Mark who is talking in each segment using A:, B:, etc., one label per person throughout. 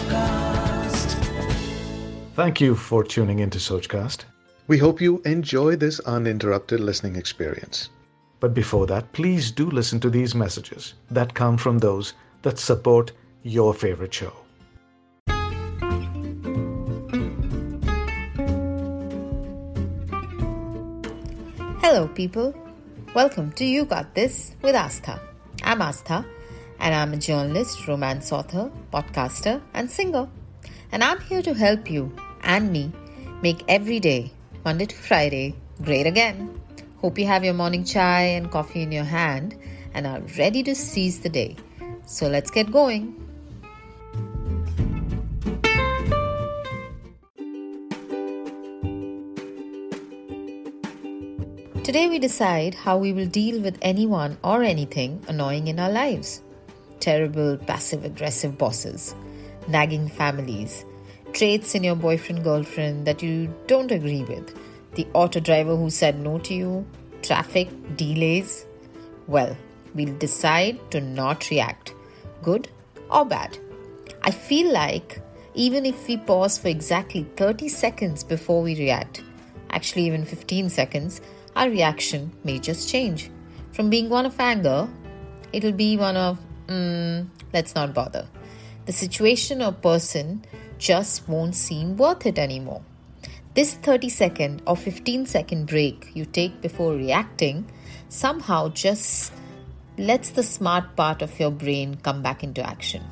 A: Sochcast.
B: Thank you for tuning into Sochcast.
C: We hope you enjoy this uninterrupted listening experience.
B: But before that, please do listen to these messages that come from those that support your favorite show.
D: Hello, people. Welcome to You Got This with Aastha. I'm Aastha, and I'm a journalist, romance author, podcaster, and singer. And I'm here to help you and me make every day, Monday to Friday, great again. Hope you have your morning chai and coffee in your hand and are ready to seize the day. So let's get going. Today, we decide how we will deal with anyone or anything annoying in our lives terrible passive aggressive bosses, nagging families, traits in your boyfriend girlfriend that you don't agree with, the auto driver who said no to you, traffic, delays. Well, we'll decide to not react, good or bad. I feel like even if we pause for exactly 30 seconds before we react, actually, even 15 seconds, our reaction may just change. From being one of anger, it'll be one of, mm, let's not bother. The situation or person just won't seem worth it anymore. This 30 second or 15 second break you take before reacting somehow just lets the smart part of your brain come back into action.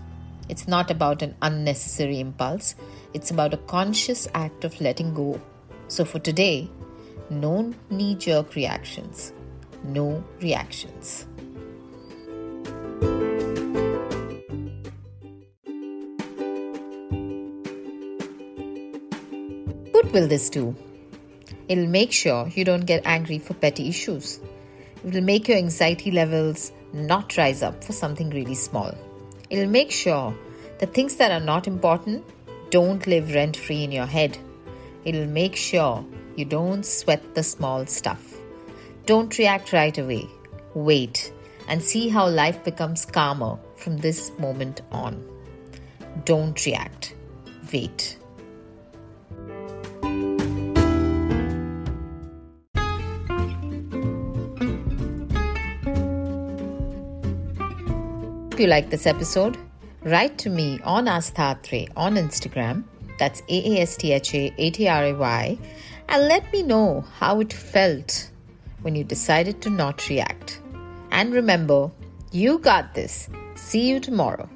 D: It's not about an unnecessary impulse, it's about a conscious act of letting go. So for today, no knee jerk reactions, no reactions. What will this do? It'll make sure you don't get angry for petty issues. It will make your anxiety levels not rise up for something really small. It'll make sure that things that are not important don't live rent free in your head. It'll make sure you don't sweat the small stuff. Don't react right away. Wait and see how life becomes calmer from this moment on. Don't react. Wait. If you like this episode, write to me on aasthaatray on Instagram. That's A A S T H A A T R A Y. And let me know how it felt when you decided to not react. And remember, you got this. See you tomorrow.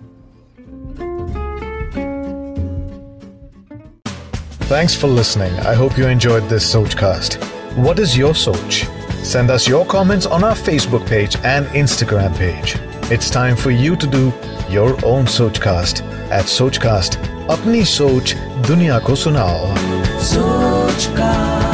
B: Thanks for listening. I hope you enjoyed this Sochcast. What is your Soch? Send us your comments on our Facebook page and Instagram page. It's time for you to do your own Sochcast at Sochcast. Apni Soch Duniya Ko Sunao.
A: Sochcast.